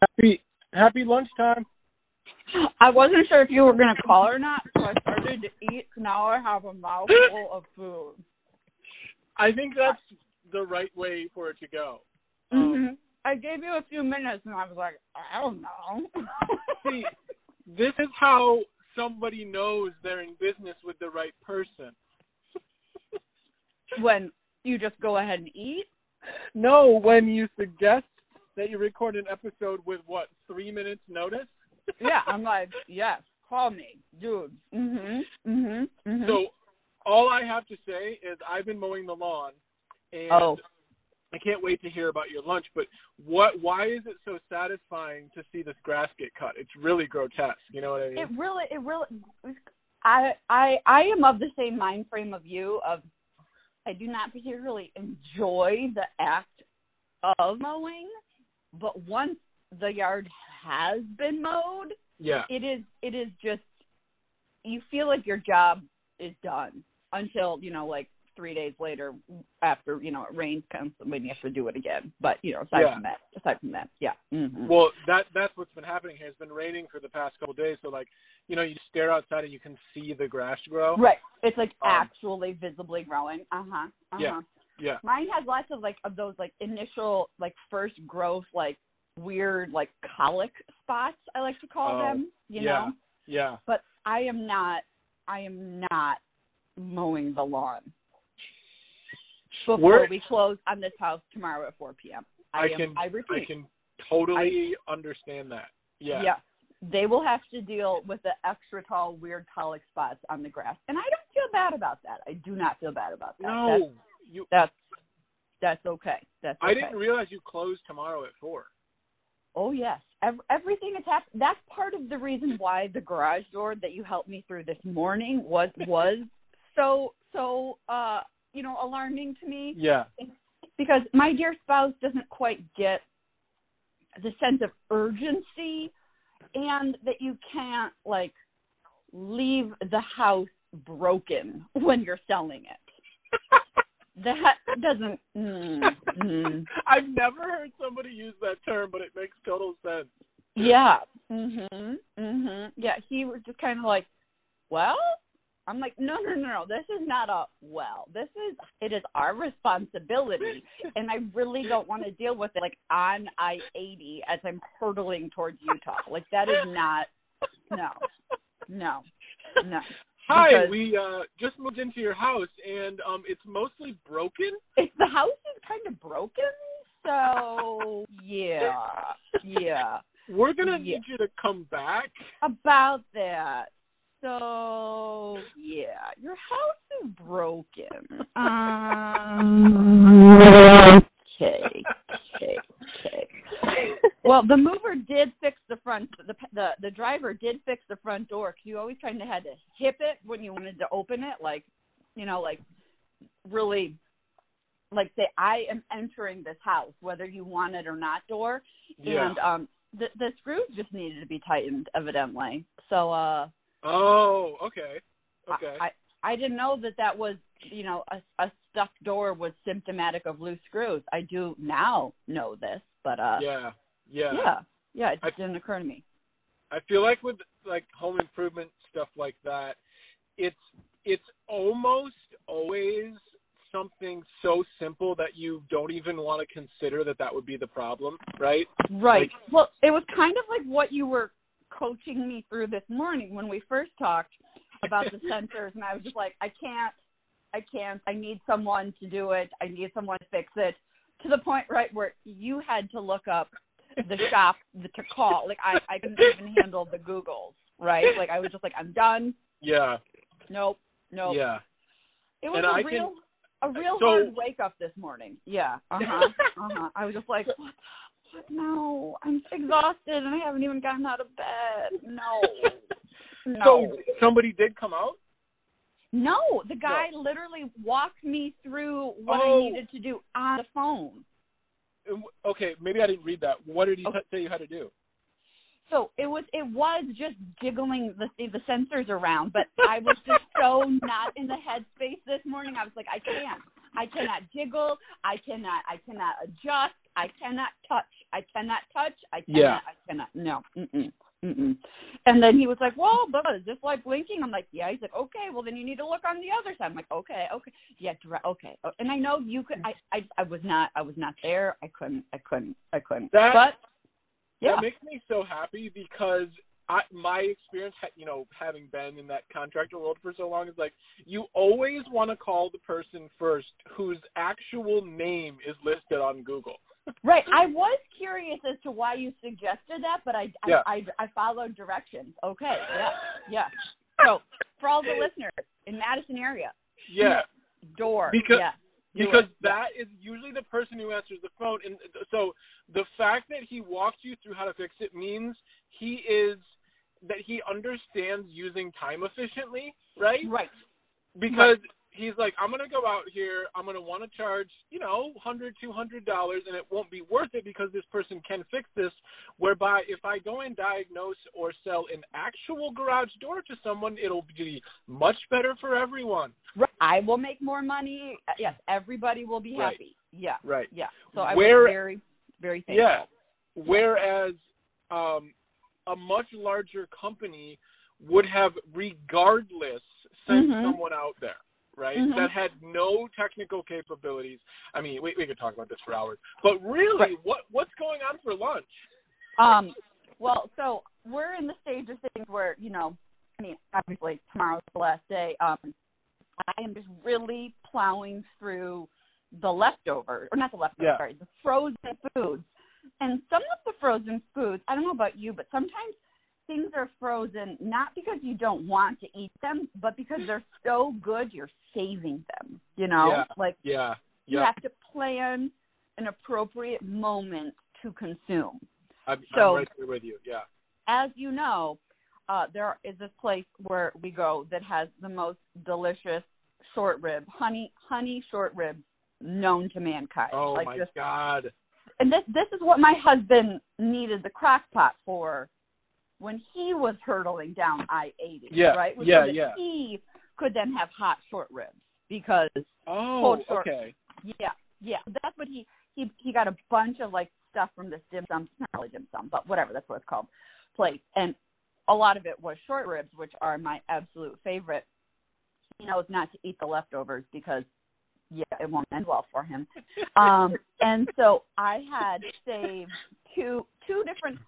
Happy happy lunchtime. I wasn't sure if you were going to call or not, so I started to eat. Now I have a mouthful of food. I think that's the right way for it to go. hmm I gave you a few minutes, and I was like, I don't know. See, this is how somebody knows they're in business with the right person. when you just go ahead and eat. No, when you suggest that you record an episode with what three minutes notice. Yeah, I'm like, yes, call me, dude. Mhm. Mhm. mhm. So all I have to say is I've been mowing the lawn, and Oh. I can't wait to hear about your lunch. But what? Why is it so satisfying to see this grass get cut? It's really grotesque. You know what I mean? it really, it really. I, I, I am of the same mind frame of you. Of, I do not particularly enjoy the act of mowing, but once the yard has been mowed, yeah. it is, it is just. You feel like your job is done until you know, like three days later, after you know it rains comes when you have to do it again. But you know, aside Yeah. from that, aside from that, yeah. hmm Well, that that's what's been happening here. It's been raining for the past couple of days, so like, you know, you stare outside and you can see the grass grow. Right. It's like Um, actually visibly growing. Uh huh. Uh huh. Yeah. Yeah. Mine has lots of like of those like initial like first growth like weird like colic spots I like to call Oh, them. You yeah. know. Yeah. But I am not. I am not mowing the lawn before We're- we close on this house tomorrow at 4 p.m. I, I am. can I repeat. I can totally understand that. Yeah. Yeah. They will have to deal with the extra tall, weird colic spots on the grass, and I don't feel bad about that. I do not feel bad about that. That's No, you. that's that's okay. That's okay. I didn't realize you closed tomorrow at four. oh yes, Ev- everything is happening. That's part of the reason why the garage door that you helped me through this morning was was so so uh you know alarming to me Yeah. because my dear spouse doesn't quite get the sense of urgency and that you can't like leave the house broken when you're selling it. that doesn't. Mm, mm. I've never heard somebody use that term, but it makes total sense. Yeah. Mhm. Mhm. Yeah. He was just kind of like, well. I'm like, no, no, no, no. This is not a well. This is it is our responsibility, and I really don't want to deal with it like on I eighty as I'm hurtling towards Utah. Like that is not. No, no, no. Hi, Because- we uh just moved into your house and um it's mostly broken. It's the house is kind of broken, so yeah, yeah. We're gonna Yeah. need you to come back. about that. So yeah, your house is broken. Um, okay, okay, okay. Well, the mover did fix the front. The the the driver did fix the front door. 'cause you always kind of had to hip it when you wanted to open it, like you know, like really, like say I am entering this house, whether you want it or not. Door Yeah. and um the the screws just needed to be tightened evidently so uh oh, okay. Okay. I, I i didn't know that that was you know a a stuck door was symptomatic of loose screws i do now know this but uh yeah. Yeah. yeah yeah it I- didn't occur to me I feel like with like home improvement stuff like that, it's it's almost always something so simple that you don't even want to consider that that would be the problem, right? right well it was kind of like what you were coaching me through this morning when we first talked about the sensors and i was just like i can't i can't i need someone to do it i need someone to fix it to the point right where you had to look up the shop the, to call. Like i i couldn't even handle the googles right? Like i was just like i'm done. Yeah. nope nope. Yeah. it was And a I real can- a real so- hard wake up this morning. Yeah uh-huh uh-huh. I was just like what what? No i'm exhausted and i haven't even gotten out of bed. No. No. So somebody did come out? no the guy literally walked me through what Oh. i needed to do on the phone Okay, maybe I didn't read that. What did he Okay. say you had to do? So it was it was just jiggling the the sensors around, but I was just so not in the headspace this morning. I was like, I can't, I cannot jiggle, I cannot, I cannot adjust. I cannot touch. I cannot touch. I cannot. Yeah. I cannot. No. Mm-mm. Mm-mm. And then he was like, "Well, but is this like blinking?" I'm like, "Yeah." He's like, "Okay, well then you need to look on the other side." I'm like, "Okay, okay, yeah, okay." Oh, And I know you could. I, I, I was not. I was not there. I couldn't. I couldn't. I couldn't. That- but yeah, That makes me so happy because I, my experience, ha- you know, having been in that contractor world for so long, is like you always want to call the person first whose actual name is listed on Google. Right. I was curious as to why you suggested that, but I, Yeah. I, I, I followed directions. Okay. Yeah. Yeah. So for all the listeners in Madison area, Yeah, door. Because- yeah. because it. that is usually the person who answers the phone, and so the fact that he walked you through how to fix it means he is that he understands using time efficiently, right? right. because he's like, I'm gonna go out here, I'm gonna want to charge, you know, hundred, two hundred dollars, and it won't be worth it because this person can fix this. Whereby, if I go and diagnose or sell an actual garage door to someone, it'll be much better for everyone. Right. I will make more money. Uh, Yes, everybody will be Right. happy. Yeah. Right. Yeah. So I Where- was very, very thankful. Yeah. Whereas, um, a much larger company would have regardless sent Mhm. someone out there. Right, Mhm. that had no technical capabilities. I mean, we we could talk about this for hours, but really, Right. what what's going on for lunch? Um. Well, so we're in the stage of things where you know, I mean, obviously tomorrow's the last day. Um, I am just really plowing through the leftovers, or not the leftovers, Yeah. sorry, the frozen foods. And some of the frozen foods, I don't know about you, but sometimes things are frozen not because you don't want to eat them, but because they're so good you're saving them. You know, Yeah. like Yeah, you yeah. have to plan an appropriate moment to consume. I'm, so- I'm right there with you. Yeah. As you know, uh, there is this place where we go that has the most delicious short rib, honey honey short rib known to mankind. Oh like my God. and this this is what my husband needed the crock pot for when he was hurtling down I eighty. Yeah, Right? Was yeah, so yeah. He could then have hot short ribs because Oh, short. okay. Yeah, yeah. That's what he he he got a bunch of like stuff from this dim sum, not really dim sum, but whatever that's what it's called, place, and a lot of it was short ribs, which are my absolute favorite. He knows not to eat the leftovers because yeah, it won't end well for him. Um, and so I had saved two two different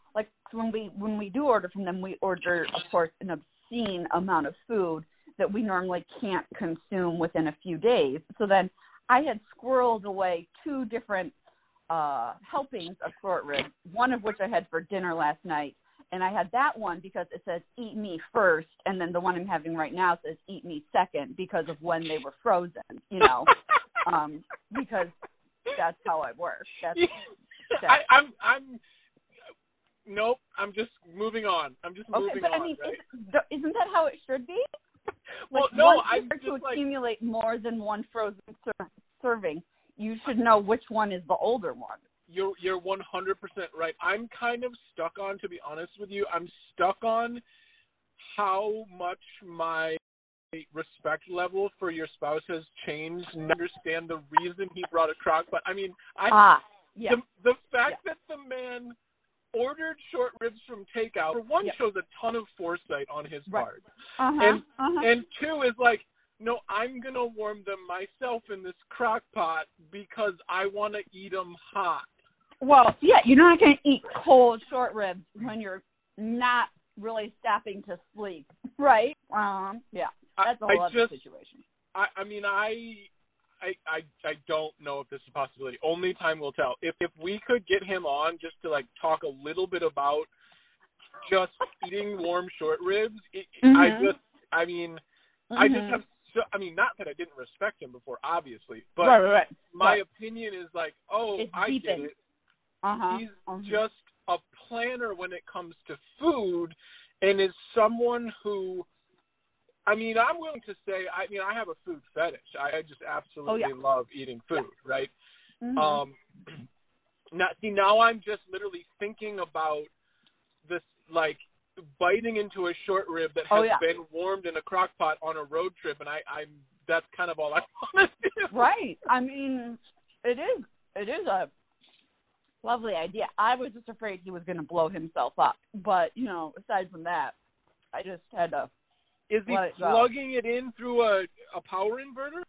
when we when we do order from them, we order of course an obscene amount of food that we normally can't consume within a few days. So then I had squirreled away two different uh helpings of short ribs, one of which I had for dinner last night. And I had that one because it says eat me first, and then the one I'm having right now says eat me second because of when they were frozen, you know, um, because that's how I work. That's I, I'm I'm nope. I'm just moving on. I'm just okay, moving but on. I mean, right? isn't, isn't that how it should be? well, like, no, I'm you start to like accumulate more than one frozen ser- serving, you should know which one is the older one. you're you're 100% right. I'm kind of stuck on, to be honest with you, I'm stuck on how much my respect level for your spouse has changed. And understand the reason he brought a crock, but I mean, I Ah, yeah, the the fact that the man ordered short ribs from takeout for one shows a ton of foresight on his Right. part, uh-huh, and- uh-huh. and two is like. No, I'm gonna warm them myself in this crock pot because I want to eat them hot. well, yeah, you're not going to eat cold short ribs when you're not really stopping to sleep, right? Um, yeah, that's a whole other just- situation. I, I mean, I, I, I, I don't know if this is a possibility. Only time will tell. If if we could get him on just to like talk a little bit about just eating warm short ribs, it, I Mhm. just, I mean, I just Mhm. have. So, I mean, not that I didn't respect him before, obviously, but right, right, right. my right. opinion is like, oh, It's I get it. Uh-huh. He's uh-huh. just a planner when it comes to food and is someone who I mean, I'm willing to say I mean I have a food fetish. I, just absolutely Oh, yeah. love eating food, right? Mhm. Um now see now I'm just literally thinking about this like biting into a short rib that has Oh, yeah. been warmed in a crock pot on a road trip and I, I'm that's kind of all I want to do. Right. I mean, it is. It is a lovely idea. I was just afraid he was going to blow himself up, but you know, aside from that, I just had to. Is he go. plugging it in through a a power inverter?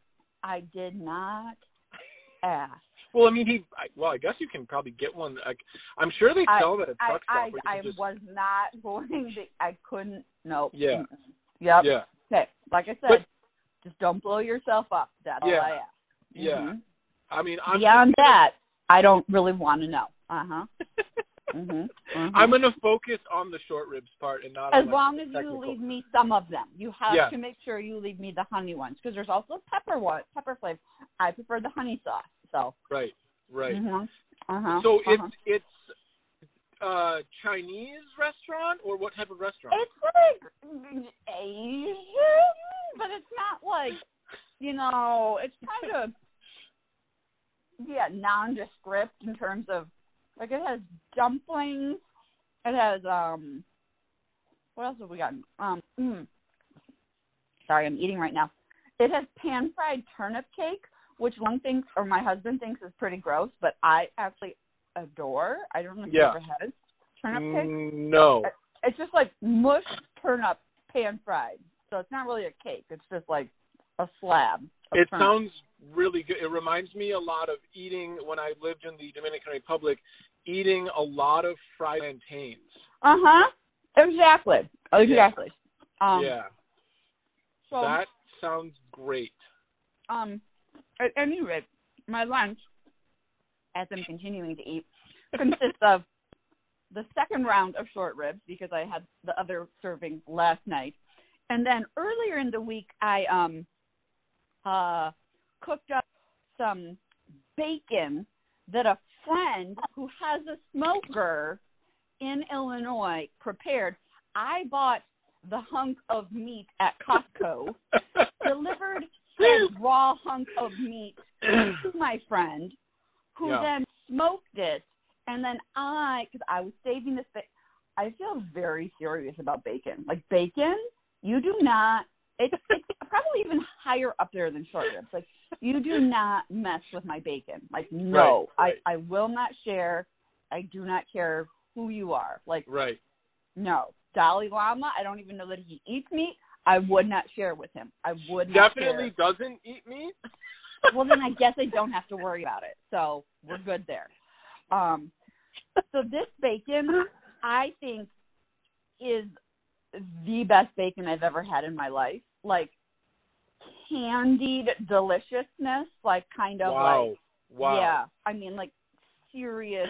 I did not ask. Well, I mean, he. I, well, I guess you can probably get one. Like, I'm sure they I- sell that at I truck I, stop. where I just, was not going to. I couldn't. Nope. Yeah. Yep. Yeah. Okay. Like I said, But- just don't blow yourself up. That's Yeah. all I ask. Yeah. Mhm. I mean, I'm Beyond that, I don't really want to know. Uh huh. Mhm. Mhm. I'm gonna focus on the short ribs part and not as on like, long the as you leave me some of them. You have Yeah. to make sure you leave me the honey ones because there's also pepper one, pepper flavor. I prefer the honey sauce. So. Right. Right. Mhm. Uh huh. So uh-huh. it's it's uh Chinese restaurant or what type of restaurant? It's like Asian, but it's not like you know. It's kind of yeah, nondescript in terms of like it has dumplings. It has um. What else have we got? Um. Mm, sorry, I'm eating right now. It has pan fried turnip cake, which one thinks or my husband thinks is pretty gross, but I actually adore. I don't know if Yeah. you ever had turnip cake Mm, no. it's just like mushed turnip pan fried. So it's not really a cake. It's just like a slab. It sounds really good. It reminds me a lot of eating when I lived in the Dominican Republic, eating a lot of fried plantains. Uh huh. Exactly. Exactly. Um, yeah, So that sounds great. um, at any rate, my lunch, as I'm continuing to eat, consists of the second round of short ribs because I had the other serving last night, and then earlier in the week I um uh cooked up some bacon that a friend who has a smoker in Illinois prepared. I bought the hunk of meat at Costco, delivered said raw hunk of meat to my friend, who Yeah. then smoked it, and then I, because I was saving this, I feel very serious about bacon. Like bacon, you do not. It's, it's probably even higher up there than short ribs. Like you do not mess with my bacon. Like no, Right, right. I I will not share. I do not care who you are. Like right. no, Dalai Lama. I don't even know that he eats meat. I would not share with him. I would not Definitely doesn't eat meat. Well, then I guess I don't have to worry about it. So we're good there. Um, so this bacon, I think, is the best bacon I've ever had in my life. Like candied deliciousness, like kind of wow. like wow. yeah. I mean, like serious,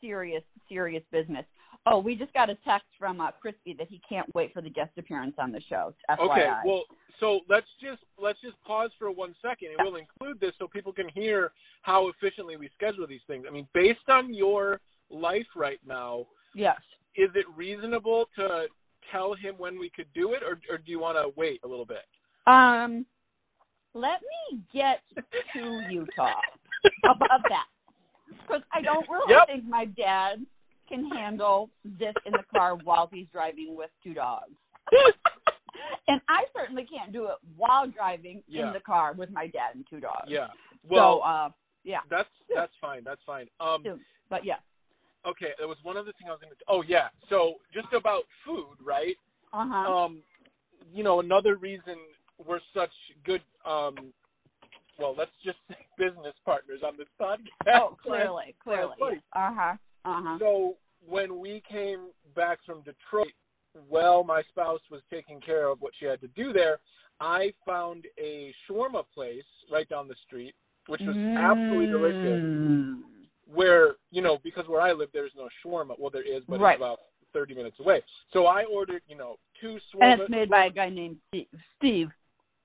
serious, serious business. Oh, we just got a text from uh, Crispy that he can't wait for the guest appearance on the show. FYI. Okay, well, so let's just let's just pause for one second, and we'll include this so people can hear how efficiently we schedule these things. I mean, based on your life right now, yes. is it reasonable to tell him when we could do it, or or do you want to wait a little bit? Um, let me get to Utah. About that? Because I don't really Yep. think my dad can handle this in the car while he's driving with two dogs. and I certainly can't do it while driving Yeah. in the car with my dad and two dogs. yeah. so, Well, uh, yeah. that's that's fine. That's fine. Um, But yeah. Okay, there was one other thing I was going to. Oh yeah. So just about food, right? Uh huh. um, you know, another reason we're such good, um, well, let's just say business partners on this podcast. oh, clearly, clearly. Uh huh. Uh huh. So when we came back from Detroit, well, my spouse was taking care of what she had to do there. I found a shawarma place right down the street, which was absolutely delicious. Mm. Where you know, because where I live, there's no shawarma. Well, there is, but Right. it's about 30 minutes away. So I ordered, you know, two shawarma. And it's made by a guy named Steve. Steve.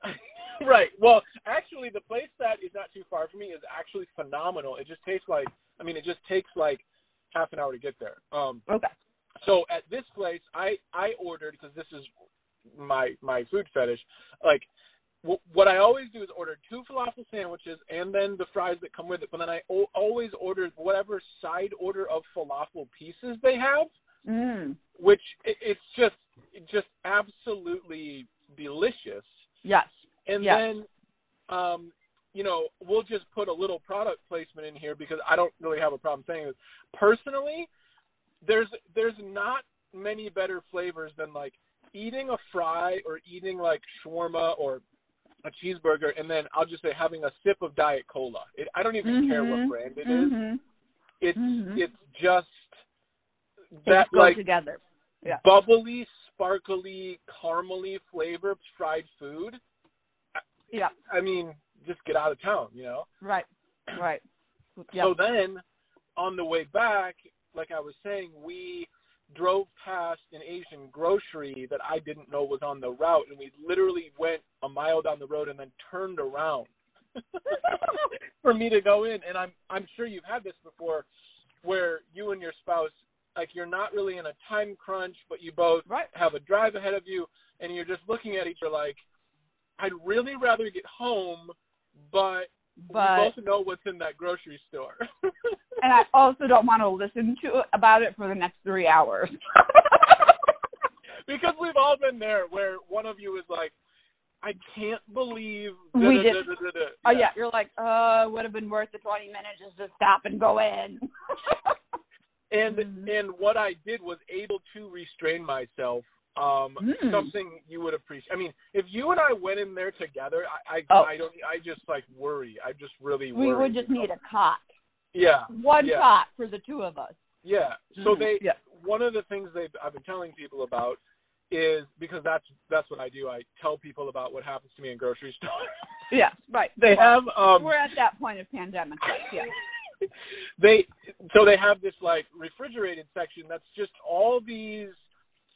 right. Well, actually, the place that is not too far from me is actually phenomenal. It just tastes like, I mean, it just takes like half an hour to get there. Um, Okay. so at this place, I I ordered because this is my my food fetish. Like, what I always do is order two falafel sandwiches and then the fries that come with it. But then I o- always order whatever side order of falafel pieces they have, Mm. which it, it's just just absolutely delicious. Yes. And Yeah. then um you know, we'll just put a little product placement in here because I don't really have a problem saying this. Personally, there's there's not many better flavors than like eating a fry or eating like shawarma or a cheeseburger and then I'll just say having a sip of diet cola. It, I don't even mm-hmm. care what brand it is. Mm-hmm. It's Mhm. it's just that like together. Yeah. bubbly, sparkly, caramely flavored fried food. Yeah. I mean, just get out of town, you know. Right. Right. Yeah. So then, on the way back, like I was saying, we drove past an Asian grocery that I didn't know was on the route, and we literally went a mile down the road and then turned around for me to go in. And I'm I'm sure you've had this before, where you and your spouse, like you're not really in a time crunch, but you both right. have a drive ahead of you, and you're just looking at each other like, I'd really rather get home, but But we both know what's in that grocery store. and I also don't want to listen to about it for the next three hours. because we've all been there where one of you is like, I can't believe We did- da-da-da-da-da-da." Oh yeah, you're like, uh, would have been worth the twenty minutes just to stop and go in. And Mhm. and what I did was able to restrain myself. Um Mm. something you would appreciate. I mean, if you and I went in there together, I I, Oh. I don't I just like worry. I just really we would just need a cot, Yeah. one Yeah. cot for the two of us. Yeah. So Mhm. they Yeah. one of the things they I've been telling people about is because that's that's what I do. I tell people about what happens to me in grocery stores. Yeah, right. they have um We're at that point of pandemic. Yeah. they so they have this like refrigerated section that's just all these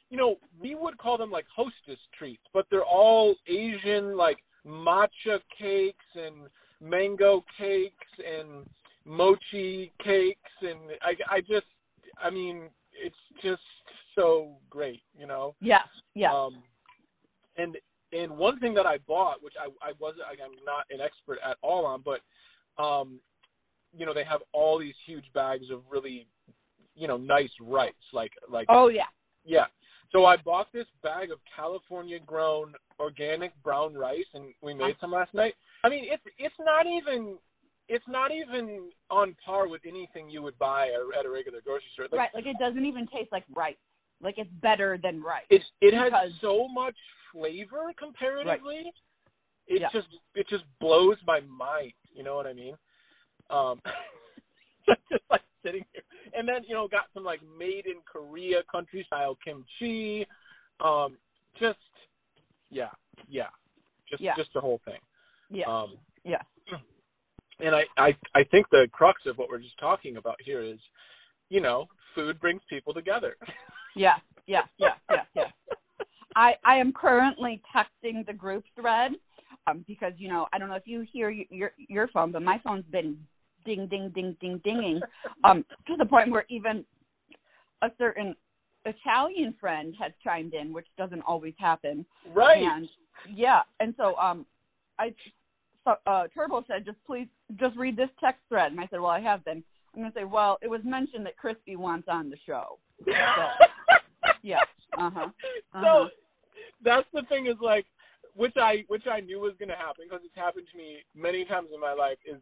you know, we would call them like hostess treats, but they're all Asian like matcha cakes and mango cakes and mochi cakes and I I just I mean, it's just so great, you know. Yeah. Yeah. Um, and and one thing that I bought, which I I wasn't I'm not an expert at all on, but um, you know they have all these huge bags of really you know nice rice, like like oh yeah. yeah. So I bought this bag of California grown organic brown rice, and we made some last night. I mean, it's it's not even it's not even on par with anything you would buy at a regular grocery store. Like, right. Like it doesn't even taste like rice. Like it's better than rice. It it has so much flavor comparatively. It Yeah. just it just blows my mind. You know what I mean? Um, just like sitting here, and then you know got some like made in Korea country style kimchi. Um, just yeah, yeah, just Yeah. just the whole thing. yeah. Um, yeah. and I, I I think the crux of what we're just talking about here is, you know, food brings people together. Yeah. Yeah. Yeah. Yeah. Yeah. I I am currently texting the group thread um, because you know I don't know if you hear your your phone, but my phone's been ding ding ding ding dinging um, to the point where even a certain Italian friend has chimed in, which doesn't always happen. right. And yeah, and so um, I so, uh, Turbo said just please just read this text thread, and I said, well, I have been. I'm gonna say, well, it was mentioned that Crispy wants on the show. Yeah. Uh huh. so Uh-huh. that's the thing is like which I which I knew was going to happen because it's happened to me many times in my life is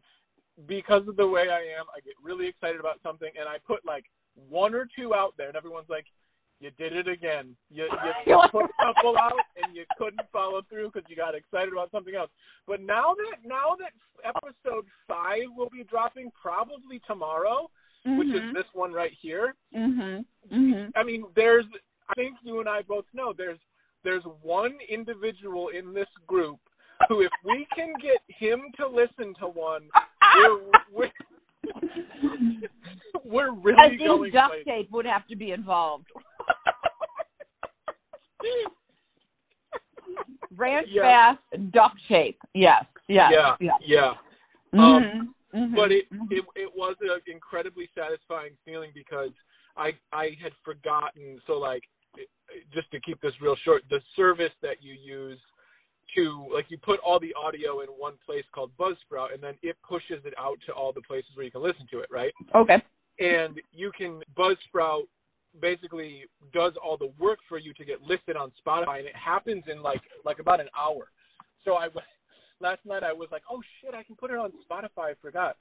because of the way I am I get really excited about something and I put like one or two out there and everyone's like you did it again you you put a couple out and you couldn't follow through because you got excited about something else but now that now that episode 5 will be dropping probably tomorrow which is this one right here Mhm. Mhm. I mean, there's. I think you and I both know there's there's one individual in this group who, if we can get him to listen to one, we're we're, we're I think going duct places. tape would have to be involved. Ranch Yeah. fast duct tape. Yes. Yes. yeah, Yes. yeah. Mhm. Mhm. But it, Mhm. it it was an incredibly satisfying feeling because I I had forgotten. So like, just to keep this real short, the service that you use to like you put all the audio in one place called Buzzsprout, and then it pushes it out to all the places where you can listen to it, right? okay. And you can Buzzsprout basically does all the work for you to get listed on Spotify, and it happens in like like about an hour. So I went last night I was like, oh shit, I can put it on Spotify. I forgot.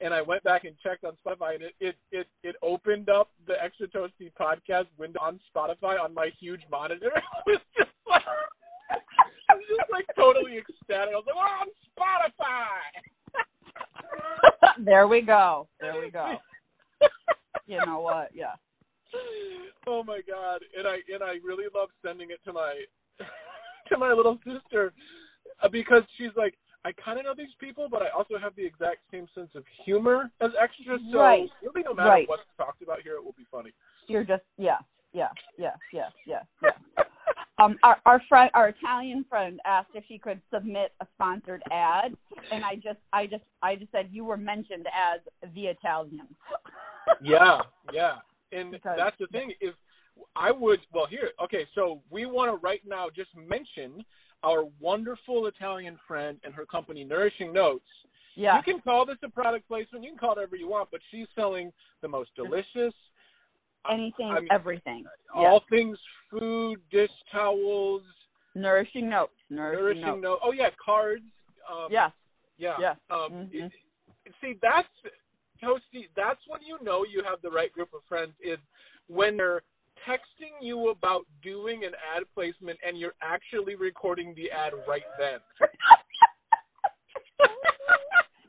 And I went back and checked on Spotify, and it it it, it opened up the Extra Toasty podcast window on Spotify on my huge monitor. I was just like, just like totally ecstatic. I was like, we're on Spotify. there we go. There we go. you know what? Yeah. Oh my god. And I and I really love sending it to my to my little sister uh, because she's like I kind of know these people, but I also have the exact same sense of humor as extras. So right. really, no matter right. what's talked about here, it will be funny. You're just yeah, yeah, yeah, yeah, yeah, yeah. Um, our our friend, our Italian friend, asked if she could submit a sponsored ad, and I just, I just, I just said you were mentioned as the Italian. yeah, yeah, and Because- that's the thing. If I would, well, here, okay, so we want to right now just mention our wonderful Italian friend and her company, Nourishing Notes. Yeah, You can call this a product placement. You can call it whatever you want, but she's selling the most delicious, anything, I mean, everything. all things food, dish towels, Nourishing notes. Nourishing, nourishing notes. Oh yeah, cards. Um, Yeah, yeah. yeah. Um, Mhm. it- see, that's Toasty. That's when you know you have the right group of friends. Is when they're texting you about doing an ad placement and you're actually recording the ad right then.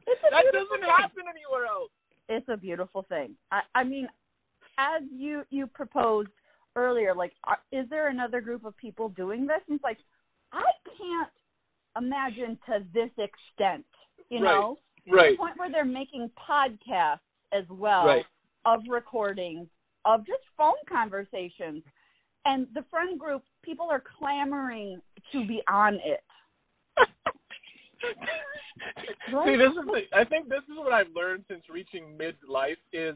It's a that doesn't thing. happen anywhere else. it's a beautiful thing. I, I mean, as you you proposed earlier, like, are, is there another group of people doing this? And it's like, I can't imagine to this extent. You Right. know, to Right. the point where they're making podcasts as well Right. of recordings of just phone conversations, and the friend group people are clamoring to be on it. See, this is the, I think this is what I've learned since reaching midlife is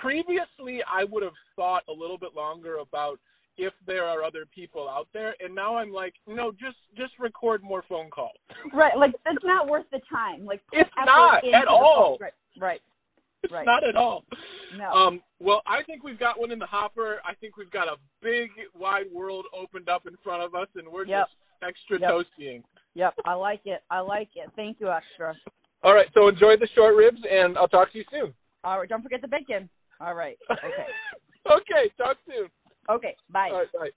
previously I would have thought a little bit longer about if there are other people out there and now I'm like, no, just just record more phone calls. Right, like it's not worth the time. Like It's not at all. Right, right. It's Right. not at all. No. Um, well, I think we've got one in the hopper. I think we've got a big wide world opened up in front of us and we're Yep. just extra Yep. toastying. Yep, I like it. I like it. Thank you, extra. All right, so enjoy the short ribs and I'll talk to you soon. All right, don't forget the bacon. All right. Okay. okay, talk soon. Okay. Bye. All right, bye.